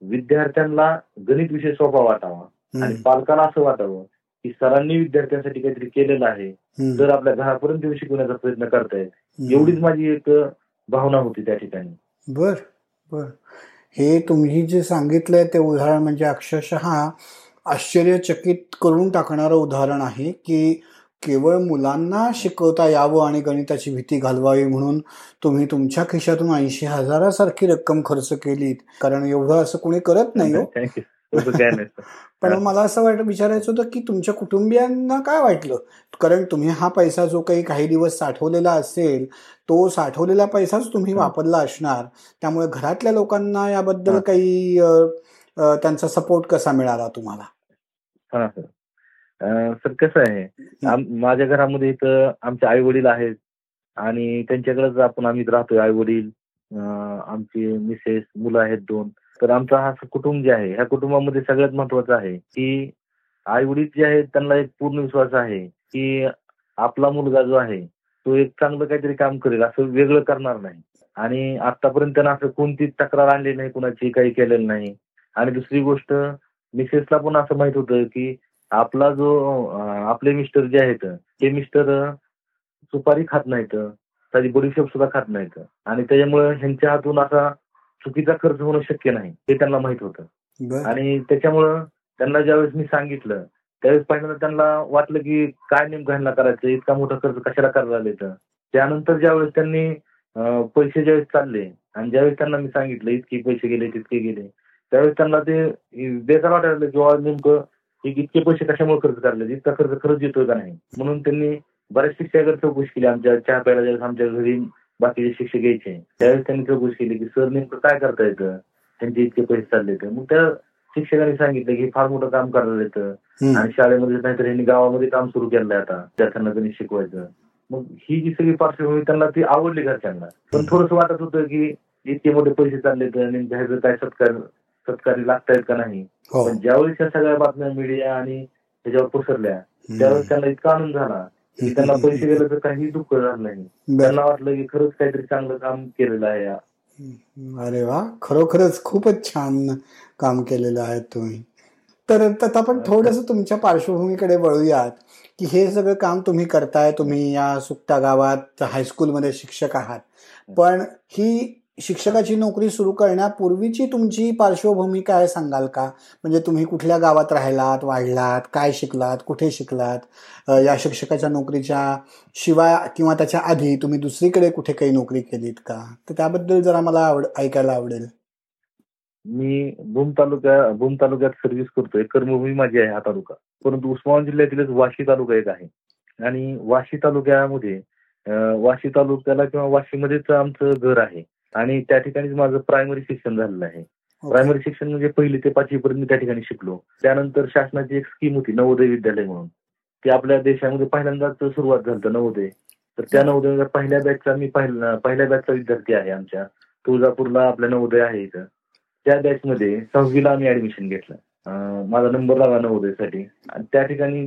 विद्यार्थ्यांना गणित विषय सोपा वाटावा. आणि पालकाला असं वाटावं की सरांनी विद्यार्थ्यांसाठी काहीतरी केलेलं आहे. तर आपल्या घरापर्यंत येऊ शिकवण्याचा प्रयत्न करतायत एवढीच माझी एक भावना होती त्या ठिकाणी. बर बर. हे तुम्ही जे सांगितलंय ते उदाहरण म्हणजे अक्षरशः आश्चर्यचकित करून टाकणारं उदाहरण आहे की केवळ मुलांना शिकवता यावं आणि गणिताची भीती घालवावी म्हणून तुम्ही तुमच्या खिशातून ऐंशी हजारासारखी रक्कम खर्च केलीत. कारण एवढं असं कोणी करत नाही हो. पण मला असं वाटत विचारायचं होतं की तुमच्या कुटुंबियांना काय वाटलं? कारण तुम्ही हा पैसा जो काही काही दिवस साठवलेला असेल तो साठवलेला पैसाच तुम्ही वापरला असणार. त्यामुळे घरातल्या लोकांना याबद्दल काही त्यांचा सपोर्ट कसा मिळाला तुम्हाला? सर. कसं आहे माझ्या घरामध्ये इथं आमचे आई वडील आहेत आणि त्यांच्याकडेच आपण आम्ही राहतोय आई वडील आमची मिसेस मुलं आहेत दोन. तर आमचा हा कुटुंब जे आहे ह्या कुटुंबामध्ये सगळ्यात महत्वाचं आहे की आई वडील जे आहेत त्यांना एक पूर्ण विश्वास आहे की आपला मुलगा जो आहे तो एक चांगलं काहीतरी काम करेल असं वेगळं करणार नाही. आणि आतापर्यंत त्यांना असं कोणतीच तक्रार आणली नाही कुणाची काही केलेलं नाही. आणि दुसरी गोष्ट मिसेसला पण असं माहीत होतं की आपला जो आपले मिस्टर जे आहेत ते मिस्टर सुपारी खात नाहीत साधी बडीशेप सुद्धा खात नाहीत. आणि त्याच्यामुळे ह्यांच्या हातून असा चुकीचा खर्च होणं शक्य नाही हे त्यांना माहीत होतं. आणि त्याच्यामुळं त्यांना ज्यावेळेस मी सांगितलं त्यावेळेस पहिल्यांदा त्यांना वाटलं की काय नेमकं ह्यांना करायचं इतका मोठा खर्च कशाला करायला तर? त्यानंतर ज्यावेळेस त्यांनी पैसे ज्यावेळेस चालले आणि ज्यावेळेस त्यांना मी सांगितलं इतके पैसे गेले तितके गेले त्यावेळेस त्यांना ते बेकार वाटायला किंवा नेमकं इतके पैसे कशामुळे खर्च करले इतका खर्च खरंच येतोय का नाही? म्हणून त्यांनी बऱ्याच शिक्षकांकडे चौकशी केली आमच्या चहा प्यायला ज्यावेळेस आमच्या घरी बाकीचे शिक्षक यायचे त्यावेळेस त्यांनी चौकशी केली की सर नेमकं काय करता येतं? त्यांचे इतके पैसे चालले तर मग त्या शिक्षकांनी सांगितलं की फार मोठं काम करायला येतं. आणि शाळेमध्ये नाहीतर यांनी गावामध्ये काम सुरू केलंय आता विद्यार्थ्यांना त्यांनी शिकवायचं. मग ही जी सगळी पार्श्वभूमी त्यांना ती आवडली घरच्यांना. पण थोडंसं वाटत होतं की इतके मोठे पैसे चालले तर ह्याचं काय सत्कार सत्कारी लागतायत का नाही? हो. पण ज्यावेळेस या सगळ्या बातम्या मीडिया आणि त्याच्यावर पसरल्या त्यावेळेस त्यांना इतका आनंद झाला. की त्यांना पैसे गेले तर काही दुःख झालं नाही. त्यांना वाटलं की खरंच काहीतरी चांगलं काम केलेलं आहे अरे वा खरोखरच खूपच छान काम केलेलं आहे तुम्ही. तर आपण थोडस तुमच्या पार्श्वभूमीकडे वळूयात की हे सगळं काम तुम्ही करताय तुम्ही या सुक्ता गावात हायस्कूलमध्ये शिक्षक आहात. पण ही शिक्षकाची नोकरी सुरू करण्यापूर्वीची तुमची पार्श्वभूमी काय सांगाल का? म्हणजे तुम्ही कुठल्या गावात राहिलात वाढलात काय शिकलात कुठे शिकलात? या शिक्षकाच्या नोकरीच्या शिवाय किंवा त्याच्या आधी तुम्ही दुसरीकडे कुठे काही नोकरी केलीत का? तर त्याबद्दल जरा मला आवड ऐकायला आवडेल. मी भूम तालुक्या भूम तालुक्यात सर्व्हिस करतोय. कर्मभूमी माझी आहे हा तालुका. परंतु उस्मानाबाद जिल्ह्यातीलच वाशी तालुका एक आहे. आणि वाशी तालुक्यामध्ये वाशी तालुक्याला किंवा वाशीमध्येच आमचं घर आहे. आणि त्या ठिकाणीच माझं प्रायमरी शिक्षण झालेलं आहे. प्रायमरी शिक्षण म्हणजे पहिली ते पाचवी पर्यंत त्या ठिकाणी शिकलो. त्यानंतर शासनाची एक स्कीम होती नवोदय विद्यालय म्हणून. ती आपल्या देशामध्ये पहिल्यांदाच सुरुवात झालं नवोदय. तर त्या नवोदय पहिल्या बॅचचा मी पहिल्या बॅचचा विद्यार्थी आहे आमच्या. तुळजापूरला आपल्या नवोदय आहे इथं. त्या बॅचमध्ये सहावीला आम्ही ऍडमिशन घेतलं. माझा नंबर लागला नवोदयसाठी. आणि त्या ठिकाणी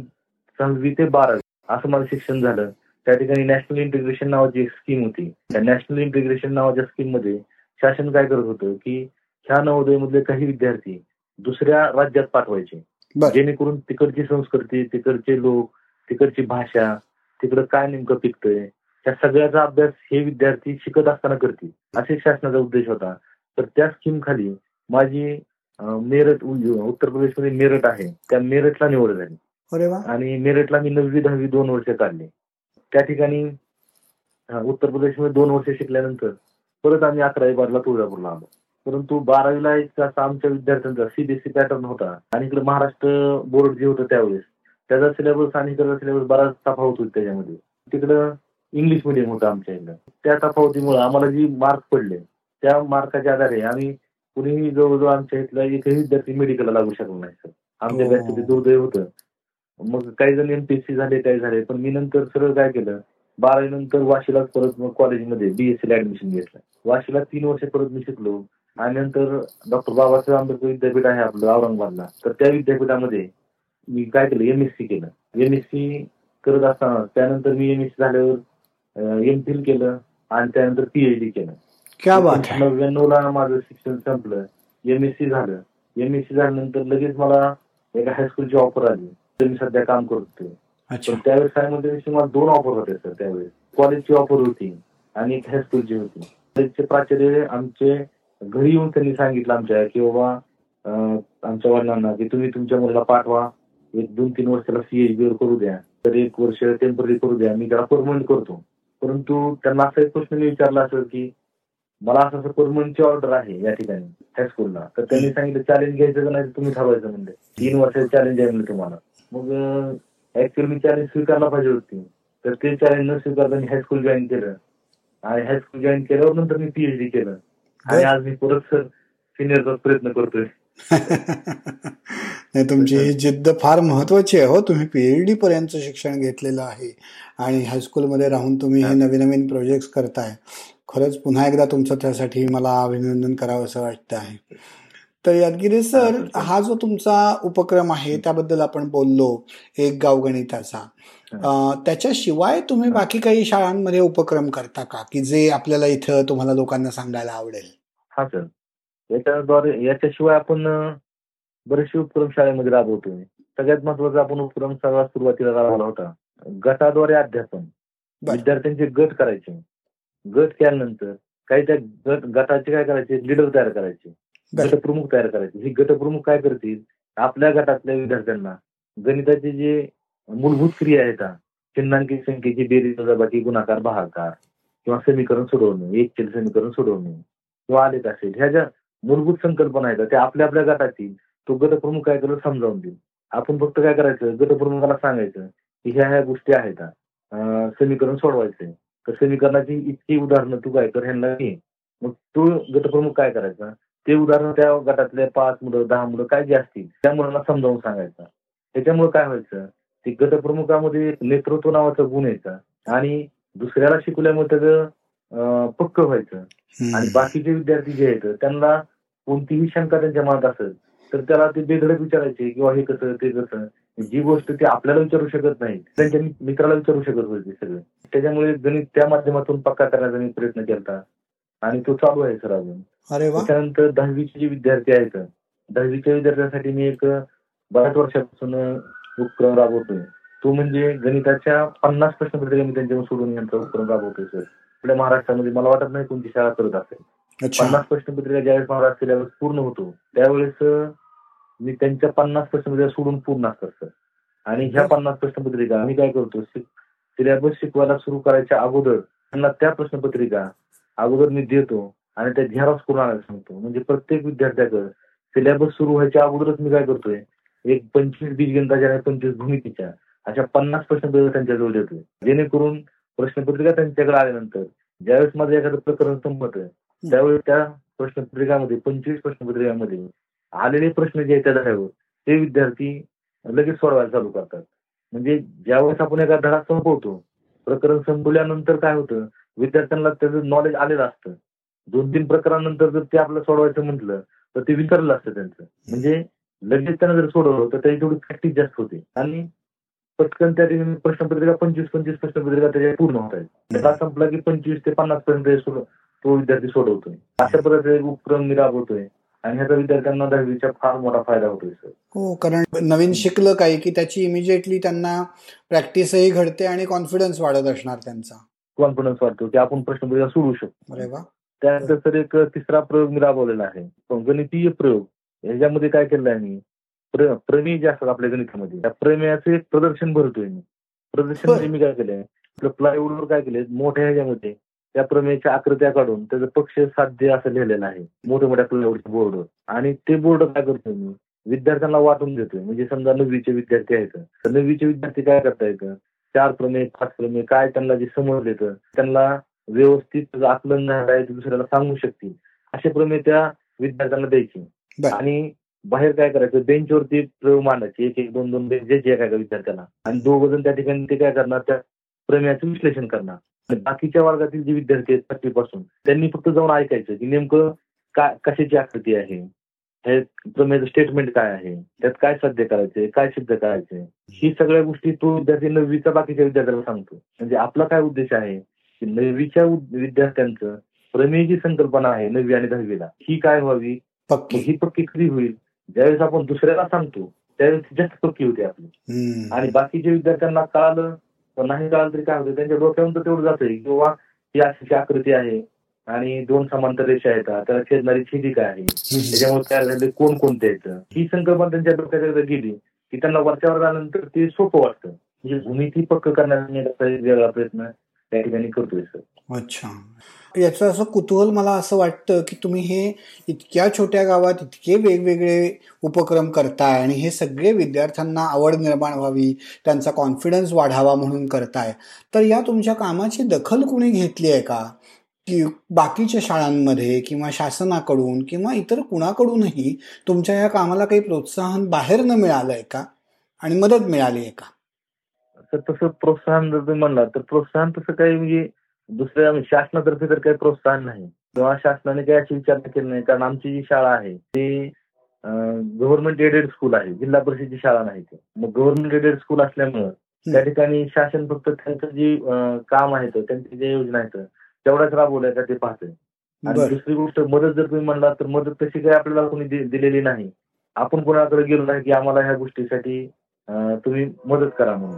सहावी ते बारावी असं माझं शिक्षण झालं. त्या ठिकाणी नॅशनल इंटिग्रेशन नावाची एक स्कीम होती. त्या नॅशनल इंटिग्रेशन नावाच्या स्कीममध्ये शासन काय करत होतं की ह्या नवोदयमधले काही विद्यार्थी दुसऱ्या राज्यात पाठवायचे. जेणेकरून तिकडची संस्कृती तिकडचे लोक तिकडची भाषा तिकडं काय नेमकं पिकतंय त्या सगळ्याचा अभ्यास हे विद्यार्थी शिकत असताना करतील असे शासनाचा उद्देश होता. तर त्या स्कीम खाली माझी मेरठ उत्तर प्रदेशमध्ये मेरठ आहे. त्या मेरठला निवड झाली. आणि मेरठला मी नववी दहावी दोन वर्ष काढली. त्या ठिकाणी उत्तर प्रदेशमध्ये दोन वर्ष शिकल्यानंतर परत आम्ही अकरावी बारला तुळजापूरला आलो. परंतु बारावीला एक आमच्या विद्यार्थ्यांचा सीबीएसई पॅटर्न होता आणि इकडे महाराष्ट्र बोर्ड जे होतं त्यावेळेस त्याचा सिलेबस आणि इकडचा सिलेबस बराच तफावत होती त्याच्यामध्ये. तिकडं इंग्लिश मिडियम होतं आमच्या इकडं. त्या तफावतीमुळे आम्हाला जी मार्क पडले त्या मार्काच्या आधारे आम्ही कुणीही जवळजवळ आमच्या इथला एकही विद्यार्थी मेडिकलला लागू शकलो नाही सर. आमच्या हो. दुर्दैव होतं. मग काही जण एमपीएससी झाले काय झाले. पण मी नंतर सरळ काय केलं? बारावी नंतर वाशीलाच परत मग कॉलेजमध्ये बीएससी ला ऍडमिशन घेतलं. वाशीला तीन वर्ष परत मी शिकलो. आणि नंतर डॉक्टर बाबासाहेब आंबेडकर विद्यापीठ आहे आपलं औरंगाबादला. तर त्या विद्यापीठामध्ये मी काय केलं? एमएससी केलं. एमएससी करत असताना त्यानंतर मी एमएससी झाल्यावर एम फिल केलं आणि त्यानंतर पीएचडी केलं. नव्याण्णव ला माझं शिक्षण संपलं. एमएससी झालं. एमएससी झाल्यानंतर लगेच मला एका हायस्कूलची ऑफर आली. मी सध्या काम करतोय. पण त्यावेळेस सायमल्टेनियसली मला दोन ऑफर होते सर त्यावेळेस. कॉलेजची ऑफर होती आणि एक हायस्कूलची होती. कॉलेजचे प्राचार्य आमचे घरी येऊन त्यांनी सांगितलं आमच्या की बाबा आमच्या वडिलांना की तुम्ही तुमच्या मुलाला पाठवा. एक दोन तीन वर्षाला सीएचबी करू द्या. तर एक वर्ष टेंपररी करू द्या. मी त्याला परमनंट करतो. परंतु त्यांना असा एक प्रश्न विचारला असेल की मला असं असं परमनंटची ऑर्डर आहे या ठिकाणी हायस्कूलला तर त्यांनी सांगितलं चॅलेंज घ्यायचं का नाही तुम्ही ठरवायचं म्हणजे तीन वर्षाचं चॅलेंज आहे म्हणजे तुम्हाला. मग ऍक्च्युअली मी चॅलेंज स्वीकारला पाहिजे होती. तर ते चॅलेंज न स्वीकारता मी हायस्कूल जॉईन केलं. आणि हायस्कूल जॉईन केल्यावर नंतर मी पीएचडी केलं. आणि आज मी परत सर सिनियरचा प्रयत्न करतोय. नाही तुमची ही जिद्द फार महत्वाची आहे हो. तुम्ही पीएचडी पर्यंत शिक्षण घेतलेलं आहे. आणि हायस्कूलमध्ये राहून तुम्ही हे नवीन नवीन प्रोजेक्ट करताय. खरंच पुन्हा एकदा तुमचं त्यासाठी मला अभिनंदन करावं असं वाटतं आहे तर यादगिरी सर हा जो तुमचा उपक्रम आहे त्याबद्दल आपण बोललो एक गाव गणिताचा. अं, त्याच्याशिवाय तुम्ही बाकी काही शाळांमध्ये उपक्रम करता का? की जे आपल्याला इथं तुम्हाला लोकांना सांगायला आवडेल? हा सर. याच्याद्वारे याच्याशिवाय आपण बरेचसे उपक्रम शाळेमध्ये राबवतोय सगळ्यात महत्त्वाचा आपण उपक्रम सर्वात सुरुवातीला राबवला होता. गटाद्वारे अध्यापन. विद्यार्थ्यांचे गट करायचे. गट केल्यानंतर काही त्या गट गटाचे काय करायचे? लीडर तयार करायचे. गटप्रमुख तयार करायचे. हे गटप्रमुख काय करतील? आपल्या गटातल्या विद्यार्थ्यांना गणिताचे जे मूलभूत क्रिया आहेत चिन्हांकित संख्येची बेरीज वजाबाकी गुणाकार भागाकार किंवा समीकरण सोडवणे एक चल समीकरण सोडवणे किंवा आलेख असेल ह्या ज्या मूलभूत संकल्पना आहेत त्या आपल्या आपल्या गटातील तो गटप्रमुख काय करेल समजावून देईल. आपण फक्त काय करायचं? गटप्रमुखाला सांगायचं की ह्या ह्या गोष्टी आहेत. समीकरण सोडवायचंय. तर समीकरणाची इतकी उदाहरणं तू काय कर ह्यांना घे. मग तो गटप्रमुख काय करायचा? ते उदाहरण त्या गटातले पाच मुलं दहा मुलं काय जे असतील त्या मुलांना समजावून सांगायचं. त्याच्यामुळे काय व्हायचं ते गटप्रमुखामध्ये नेतृत्व नावाचा गुण यायचा आणि दुसऱ्याला शिकवल्यामुळे त्याचं पक्क व्हायचं. आणि बाकीचे विद्यार्थी जे आहेत त्यांना कोणतीही शंका त्यांच्या मनात असेल तर त्याला ते बेधडक विचारायचे किंवा हे कसं ते कसं? जी गोष्ट ते आपल्याला विचारू शकत नाही त्यांच्या मित्राला विचारू शकत होते सगळे. त्याच्यामुळे गणित त्या माध्यमातून पक्का करण्याचा मी प्रयत्न केला आणि तो चालू आहे सर अजून. त्याच्यानंतर दहावीचे जे विद्यार्थी आहेत दहावीच्या विद्यार्थ्यांसाठी मी एक बऱ्याच वर्षापासून उपक्रम राबवतोय. तो म्हणजे गणिताच्या पन्नास प्रश्नपत्रिका मी त्यांच्यावर सोडून यांचा उपक्रम राबवतोय सर. आपल्या महाराष्ट्रामध्ये मला वाटत नाही कोणती शाळा करत असेल. पन्नास प्रश्नपत्रिका ज्यावेळेस महाराष्ट्र सिलेबस पूर्ण होतो. त्यावेळेस मी त्यांच्या पन्नास प्रश्नपत्रिका सोडून पूर्ण असतात सर. आणि ह्या पन्नास प्रश्नपत्रिका आम्ही काय करतो सिलेबस शिकवायला सुरू करायच्या अगोदर त्यांना त्या प्रश्नपत्रिका अगोदर मी देतो आणि त्या झेरॉक्स करून आणायला सांगतो? म्हणजे प्रत्येक विद्यार्थ्याकडे सिलेबस सुरू व्हायच्या अगोदरच मी काय करतोय? एक पंचवीस बीजगणिताच्या आणि पंचवीस भूमितीच्या अशा पन्नास प्रश्नपत्रिका त्यांच्याजवळ देतोय. जेणेकरून प्रश्नपत्रिका त्यांच्याकडे आल्यानंतर ज्यावेळेस माझं एखादं प्रकरण संपत त्यावेळेस त्या प्रश्नपत्रिकामध्ये पंचवीस प्रश्नपत्रिकामध्ये आलेले प्रश्न जे आहेत त्या धड्यावर ते विद्यार्थी लगेच सोडवायला चालू करतात. म्हणजे ज्यावेळेस आपण एका धडा संपवतो प्रकरण संपवल्यानंतर काय होतं? विद्यार्थ्यांना त्याचं नॉलेज आलेलं असतं. दोन तीन प्रकरणानंतर जर ते आपलं सोडवायचं म्हटलं तर ते विसरलं असतं त्यांचं. म्हणजे लगेच त्यांना जर सोडवलं तर त्याची थोडी प्रॅक्टिस जास्त होते. आणि पटकन त्या ठिकाणी प्रश्नपत्रिका पंचवीस पंचवीस प्रश्नपत्रिका त्याच्या पूर्ण होत आहेत. त्याला संपला की पंचवीस ते पन्नास पर्यंत तो विद्यार्थी सोडवतोय. अशा प्रकारचे एक उपक्रम मी राबवतोय. आणि ह्याचा विद्यार्थ्यांना दहावीचा फार मोठा फायदा होतोय सर. हो कारण नवीन शिकलं काही की त्याची इमिजिएटली त्यांना प्रॅक्टिसही घडते आणि कॉन्फिडन्स वाढत असणार त्यांचा. कॉन्फिडन्स वाटतो की आपण प्रश्नपत्रिका सोडवू शकतो. त्यानंतर सर एक तिसरा प्रयोग मी राबवलेला आहे. गणितीय प्रयोग. ह्याच्यामध्ये काय केलं आहे मी प्र- प्रमेय जे असतात आपल्या गणितामध्ये त्या प्रमेयाचं एक प्रदर्शन भरतोय मी प्रदर्शन. म्हणजे मी काय केलंय? आपलं प्लायवूडवर काय केलंय? मोठ्या ह्याच्यामध्ये त्या प्रमेयाच्या आकृत्या काढून त्याचं पक्ष साध्य असं लिहिलेलं आहे. मोठ्या मोठ्या प्लायवूडच्या बोर्डवर आणि ते बोर्ड काय करतोय मी विद्यार्थ्यांना वाटून देतोय. म्हणजे समजा नववीचे विद्यार्थी आहेत. तर नववीचे विद्यार्थी काय करतायत? चार प्रमेय पाच प्रमेय काय त्यांना जे समजले तर त्यांना व्यवस्थित आकलन झालं आहे ते दुसऱ्याला सांगू शकतील. असे प्रमेय त्या विद्यार्थ्यांना द्यायचे. आणि बाहेर काय करायचं बेंचवरती प्रयोग मांडायचे एक एक दोन दोन बेंच जे एका एका विद्यार्थ्याला आणि दोघ जण त्या ठिकाणी ते काय करणार त्या प्रमेयाचं विश्लेषण करणार. बाकीच्या वर्गातील जे विद्यार्थी आहेत पाचवीपासून त्यांनी फक्त जाऊन ऐकायचं की नेमकं काय कशाची आकृती आहे? प्रमेयचं स्टेटमेंट काय आहे? त्यात काय साध्य करायचंय? काय सिद्ध करायचंय? ही सगळ्या गोष्टी तो विद्यार्थी नववीचा बाकीच्या विद्यार्थ्याला सांगतो. म्हणजे आपला काय उद्देश आहे? की नववीच्या विद्यार्थ्यांचं प्रमेय जी संकल्पना आहे नववी आणि दहावीला. ही काय व्हावी? ही पक्की कधी होईल? ज्यावेळेस आपण दुसऱ्याला सांगतो त्यावेळेस जास्त पक्की होते आपली. आणि बाकीच्या विद्यार्थ्यांना कळालं तर नाही कळालं तरी काय होतं? त्यांच्या डोक्यावरून तर तेवढं जातंय. किंवा ही अशी आकृती आहे आणि दोन समांतर रेषा आहेत. त्याला छेदणारी छेदिका आहे. त्याच्यामुळे तयार झाले कोण कोणते आहेत? ही संकल्पना त्यांच्या डोक्यात एकदा गेली की त्यांना वरच्यावर आल्यानंतर ते सोपं वाटतं. म्हणजे भूमिती पक्क करण्याचा वेगळा प्रयत्न त्या ठिकाणी करतोय सर. अच्छा. याचं असं कुतूहल मला असं वाटतं की तुम्ही हे इतक्या छोट्या गावात इतके वेगवेगळे उपक्रम करताय आणि हे सगळे विद्यार्थ्यांना आवड निर्माण व्हावी त्यांचा कॉन्फिडन्स वाढावा म्हणून करताय. तर या तुमच्या कामाची दखल कुणी घेतली आहे का? की बाकीच्या शाळांमध्ये किंवा शासनाकडून किंवा इतर कुणाकडूनही तुमच्या या कामाला काही प्रोत्साहन बाहेरनं मिळालंय का? आणि मदत मिळाली आहे का? तर तसं प्रोत्साहन जर तुम्ही म्हणला तर प्रोत्साहन तसं काही म्हणजे दुसऱ्या म्हणजे शासनातर्फे तर काही प्रोत्साहन नाही. किंवा शासनाने काही अशी विचारणा केली नाही. कारण आमची जी शाळा आहे ती गव्हर्नमेंट एडेड स्कूल आहे. जिल्हा परिषदेची शाळा नाही ती. मग गव्हर्नमेंट एडेड स्कूल असल्यामुळं त्या ठिकाणी शासन फक्त त्यांचं जे काम आहे त्यांची जे योजना आहेत तेवढ्याच राबवल्या का ते पाहतंय आणि दुसरी गोष्ट मदत जर तुम्ही म्हणला तर मदत तशी काही आपल्याला कोणी दिलेली नाही. आपण कोणाकडे गेलो नाही की आम्हाला ह्या गोष्टीसाठी तुम्ही मदत करा म्हणून.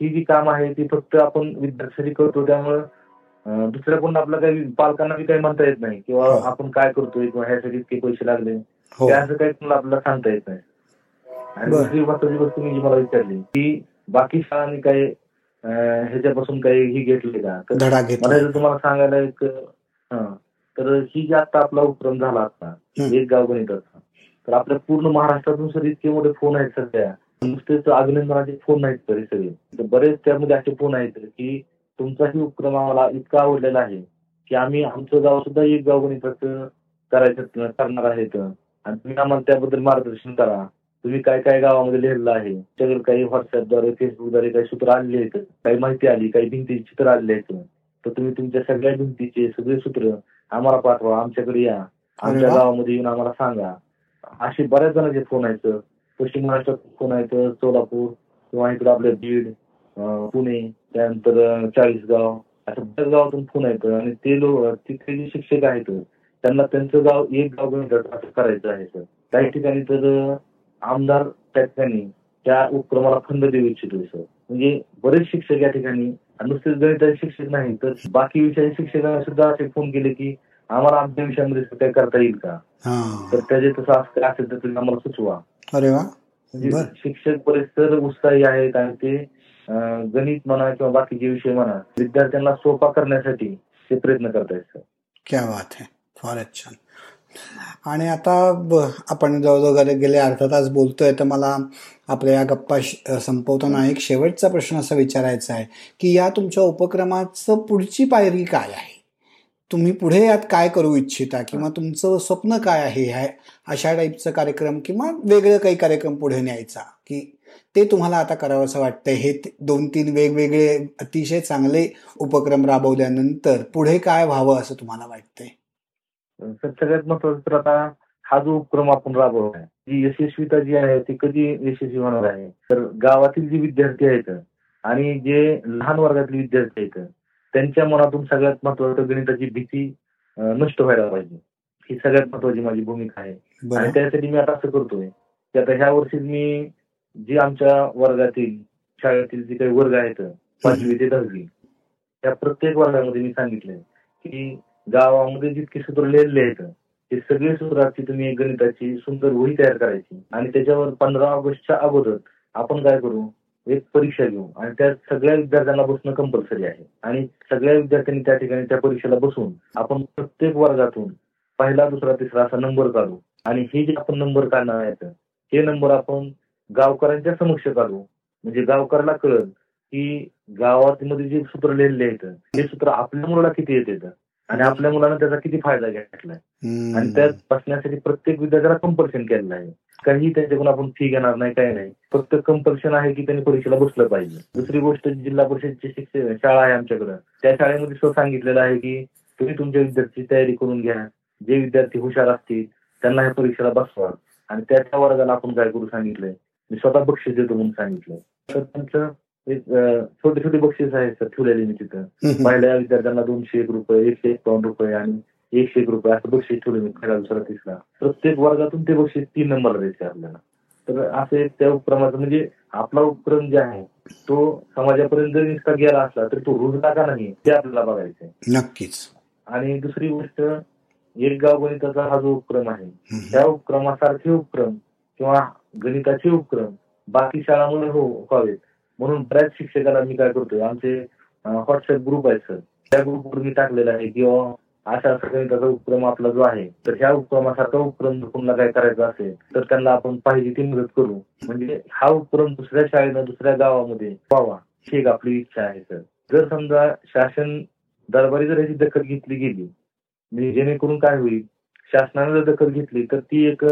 ही जी काम आहे ती फक्त आपण विद्यार्थ्यांसाठी करतो. त्यामुळं दुसऱ्या कोण आपलं काही पालकांना बी काही म्हणता येत नाही. किंवा हो. आपण काय करतोय किंवा ह्यासाठी इतके पैसे लागले. हो. ते असं काही आपल्याला सांगता येत नाही. आणि. दुसरी महत्वाची गोष्ट मी जी मला विचारली की बाकी शाळांनी काही ह्याच्यापासून काही ही घेतली का? तर मला जर तुम्हाला सांगायला एक हं, तर ही जी आता आपला उपक्रम झाला आता. एक गाव गणिताचा तर आपल्या पूर्ण महाराष्ट्रातून सर इतके मोठे फोन आहेत सध्या. नुसतेच अभिनंदनाचे फोन नाहीत तरी सगळे. तर बरेच त्यामध्ये असे फोन आहेत की तुमचाही उपक्रम आम्हाला इतका आवडलेला आहे की आम्ही आमचं गाव सुद्धा एक गाव गणिताचं करायचं करणार आहेत आणि तुम्ही आम्हाला त्याबद्दल मार्गदर्शन करा. तुम्ही काय काय गावामध्ये लिहिलेलं आहे? त्याच्याकडे काही व्हॉट्सअपद्वारे फेसबुकद्वारे काही सूत्र आलेली आहेत? काही माहिती आली काही भिंतीची चित्र आलेली आहेत? तर तुम्ही तुमच्या सगळ्या भिंतीचे सगळे सूत्र आम्हाला पाठवा आमच्याकडे या. आमच्या. गावामध्ये येऊन आम्हाला सांगा. असे बऱ्याच जणांचे फोन आहेत. पश्चिम महाराष्ट्रात फोन आहेत. सोलापूर किंवा इकडे आपले बीड पुणे त्यानंतर चाळीसगाव अशा बऱ्याच गावातून फोन आहेत. आणि ते लोक तिथले जे शिक्षक आहेत त्यांना त्यांचं गाव एक गाव असं करायचं आहे. सर काही ठिकाणी तर आमदार त्या ठिकाणी त्या उपक्रमाला फंड देऊ इच्छितोय सर. म्हणजे बरेच शिक्षक या ठिकाणी नुसतेच गणिताचे शिक्षक नाही तर बाकी विषयाचे शिक्षकांना सुद्धा असे फोन केले की आम्हाला आमच्या विषयामध्ये काय करता येईल का? हा. तर त्याचे तसं असं असेल तर तुम्ही आम्हाला सुचवा. अरे वा. म्हणजे. शिक्षक बरेच तर उत्साही आहेत आणि ते गणित म्हणा किंवा बाकीचे विषय म्हणा विद्यार्थ्यांना सोपा करण्यासाठी ते प्रयत्न करतायत सर. क्या बात आहे फारच छान. आणि आता आपण जवळजवळ गेले- अर्धा तास बोलतोय तर मला आपल्या या गप्पा संपवताना एक शेवटचा प्रश्न असा विचारायचा आहे की या तुमच्या उपक्रमाचं पुढची पायरी काय आहे? तुम्ही पुढे यात काय करू इच्छिता? किंवा तुमचं स्वप्न काय आहे? अशा टाईपचं कार्यक्रम किंवा वेगळं काही कार्यक्रम पुढे न्यायचा? की ते तुम्हाला आता करावं असं वाटतंय. हे दोन तीन वेगवेगळे अतिशय चांगले उपक्रम राबवल्यानंतर पुढे काय व्हावं असं तुम्हाला वाटतंय? सगळ्यात महत्वाचं तर आता हा जो उपक्रम आपण राबवलाय जी यशस्वीता जी आहे ती कधी यशस्वी होणार आहे? तर गावातील जे विद्यार्थी आहेत आणि जे लहान वर्गातले विद्यार्थी आहेत त्यांच्या मनातून सगळ्यात महत्वाचं गणिताची भीती नष्ट व्हायला पाहिजे. ही सगळ्यात महत्वाची माझी भूमिका आहे. आणि त्यासाठी मी आता असं करतोय की आता ह्या वर्षी मी जे आमच्या वर्गातील शाळेतील जे काही वर्ग आहेत पाचवी ते दहावी त्या प्रत्येक वर्गामध्ये मी सांगितलंय की गावामध्ये जितके सूत्र लिहिलेले आहेत ते सगळे सूत्राची तुम्ही गणिताची सुंदर वही तयार करायची. आणि त्याच्यावर पंधरा ऑगस्टच्या अगोदर आपण काय करू? एक परीक्षा घेऊ. आणि त्या सगळ्या विद्यार्थ्यांना बसणं कंपल्सरी आहे. आणि सगळ्या विद्यार्थ्यांनी त्या ठिकाणी त्या परीक्षेला बसून आपण प्रत्येक वर्गातून पहिला दुसरा तिसरा असा नंबर काढू. आणि हे जे आपण नंबर काढणार आहेत हे नंबर आपण गावकऱ्यांच्या समक्ष काढू. म्हणजे गावकऱ्याला कळत की गावामध्ये जे सूत्र लिहिलेले आहेत हे सूत्र आपल्या मुलाला किती येते आणि आपल्या मुलांना त्याचा किती फायदा घेतलाय. आणि त्यात बसण्यासाठी प्रत्येक विद्यार्थ्याला कंपल्शन केलेलं आहे. काही त्यांच्याकडून आपण फी घेणार नाही काही नाही. फक्त कंपल्शन आहे की त्यांनी परीक्षेला बसलं पाहिजे. दुसरी गोष्ट जिल्हा परिषदची शिक्षण शाळा आहे आमच्याकडं. त्या शाळेमध्ये सुद्धा सांगितलेलं आहे की तुम्ही तुमच्या विद्यार्थ्याची तयारी करून घ्या. जे विद्यार्थी हुशार असतील त्यांना ह्या परीक्षेला बसवा. आणि त्या त्या वर्गाला आपण काय करू सांगितलंय? मी स्वतः बक्षीस देतो म्हणून सांगितलंय. तर त्यांचं छोटे छोटे बक्षीस आहेत सर ठेवलेले मी तिथं. पहिल्या विद्यार्थ्यांना दोनशे एक रुपये एकशे एकावन्न रुपये आणि एकशे एक रुपये असं बक्षीस ठेवले मी पहिला दुसरा तिसरा प्रत्येक वर्गातून ते बक्षीस तीन नंबरला द्यायचे आपल्याला. तर असं त्या उपक्रमाचं म्हणजे आपला उपक्रम जे आहे तो समाजापर्यंत जरी नुसता गेला असला तर तो रुजला का नाही ते आपल्याला बघायचं आहे. नक्कीच. आणि दुसरी गोष्ट एक गाव गणिताचा हा जो उपक्रम आहे. त्या उपक्रमासारखे उपक्रम किंवा गणिताचे उपक्रम बाकी शाळांमध्ये हो व्हावेत. म्हणून बऱ्याच शिक्षकांना मी काय करतोय आमचे व्हॉट्सअप ग्रुप आहे सर त्या ग्रुपवर मी टाकलेला आहे किंवा अशा असा उपक्रम आपला जो आहे तर ह्या उपक्रमासारखा उपक्रम पुन्हा कोणाला काय करायचा असेल तर त्यांना आपण पाहिजे ती मदत करू. म्हणजे हा उपक्रम दुसऱ्या शाळेनं दुसऱ्या गावामध्ये व्हावा ही एक आपली इच्छा आहे सर जर समजा शासन दरबारी जर याची दखल घेतली गेली म्हणजे जेणेकरून काय होईल शासनानं जर दखल घेतली तर ती एक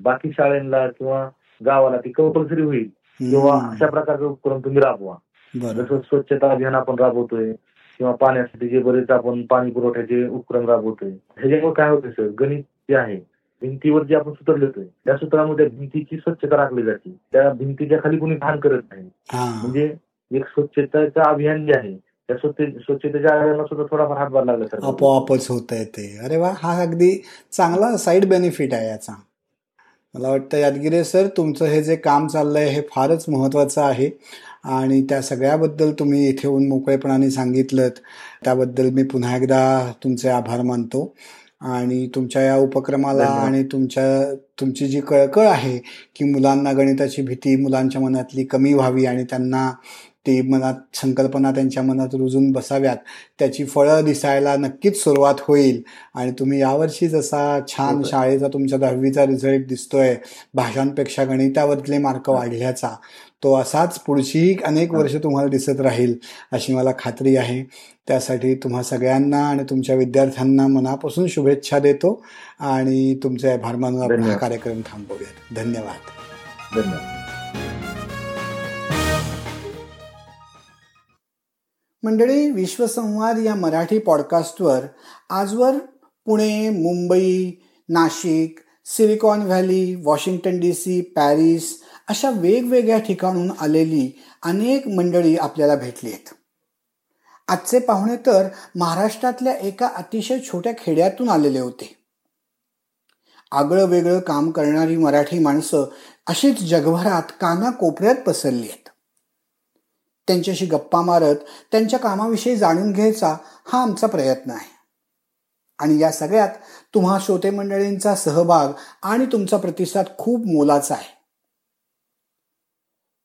बाकी शाळेला किंवा गावाला ती कंपल्सरी होईल. किंवा. अशा प्रकारचा उपक्रम तुम्ही राबवा. जसं स्वच्छता अभियान आपण राबवतोय किंवा पाण्यासाठी जे बरेच आपण पाणी पुरवठ्याचे उपक्रम राबवतोय. ह्याच्यामुळे काय होतं सर? गणित जे आहे भिंतीवर जे आपण सूत्र लिहितोय त्या सूत्रामध्ये भिंतीची स्वच्छता राखली जाते. त्या भिंतीच्या खाली कोणी घाण करत नाही. हा. म्हणजे एक स्वच्छतेचं अभियान जे आहे त्या स्वच्छतेच्या अभियानाला सुद्धा थोडाफार हातभार लागला सर. आपोआपच होत आहे ते. अरे वा हा अगदी चांगला साईड बेनिफिट आहे याचा. मला वाटतं यादगिरे सर तुमचं हे जे काम चाललंय हे फारच महत्वाचं आहे. आणि त्या सगळ्याबद्दल तुम्ही इथे येऊन मोकळेपणाने सांगितलं त्याबद्दल मी पुन्हा एकदा तुमचे आभार मानतो. आणि तुमच्या या उपक्रमाला आणि तुमच्या तुमची जी कळकळ आहे की मुलांना गणिताची भीती मुलांच्या मनातली कमी व्हावी आणि त्यांना ती मनात संकल्पना त्यांच्या मनात रुजून बसाव्यात. त्याची फळं दिसायला नक्कीच सुरुवात होईल. आणि तुम्ही यावर्षी जसा छान शाळेचा तुमच्या दहावीचा रिझल्ट दिसतोय भाषांपेक्षा गणितावरले मार्क वाढल्याचा तो असाच पुढचीही अनेक वर्ष तुम्हाला दिसत राहील अशी मला खात्री आहे. त्यासाठी तुम्हा सगळ्यांना आणि तुमच्या विद्यार्थ्यांना मनापासून शुभेच्छा देतो. आणि तुमचे आभार मानून आपण हा कार्यक्रम थांबवूयात. धन्यवाद. धन्यवाद. मंडळी विश्वसंवाद या मराठी पॉडकास्टवर आजवर Pune Mumbai Nashik Silicon Valley Washington D C Paris अशा वेगवेगळ्या ठिकाणून आलेली अनेक मंडळी आपल्याला भेटली आहेत. आजचे पाहुणे तर महाराष्ट्रातल्या एका अतिशय छोट्या खेड्यातून आलेले होते. आगळं वेगळं काम करणारी मराठी माणसं अशीच जगभरात काना कोपऱ्यात पसरली आहेत. त्यांच्याशी गप्पा मारत त्यांच्या कामाविषयी जाणून घ्यायचा हा आमचा प्रयत्न आहे. आणि या सगळ्यात तुम्हा श्रोते मंडळींचा सहभाग आणि तुमचा प्रतिसाद खूप मोलाचा आहे.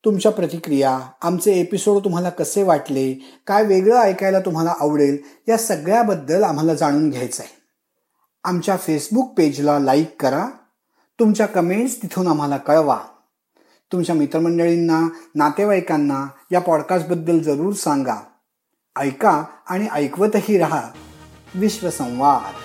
तुमच्या प्रतिक्रिया आमचे एपिसोड तुम्हाला कसे वाटले काय वेगळं ऐकायला तुम्हाला आवडेल या सगळ्याबद्दल आम्हाला जाणून घ्यायचं आहे. आमच्या फेसबुक पेजला लाईक करा. तुमच्या कमेंट्स तिथून आम्हाला कळवा. तुमच्या मित्रमंडळींना नातेवाईकांना या पॉडकास्टबद्दल जरूर सांगा. ऐका आणि ऐकवतही राहा. विश्वसंवाद.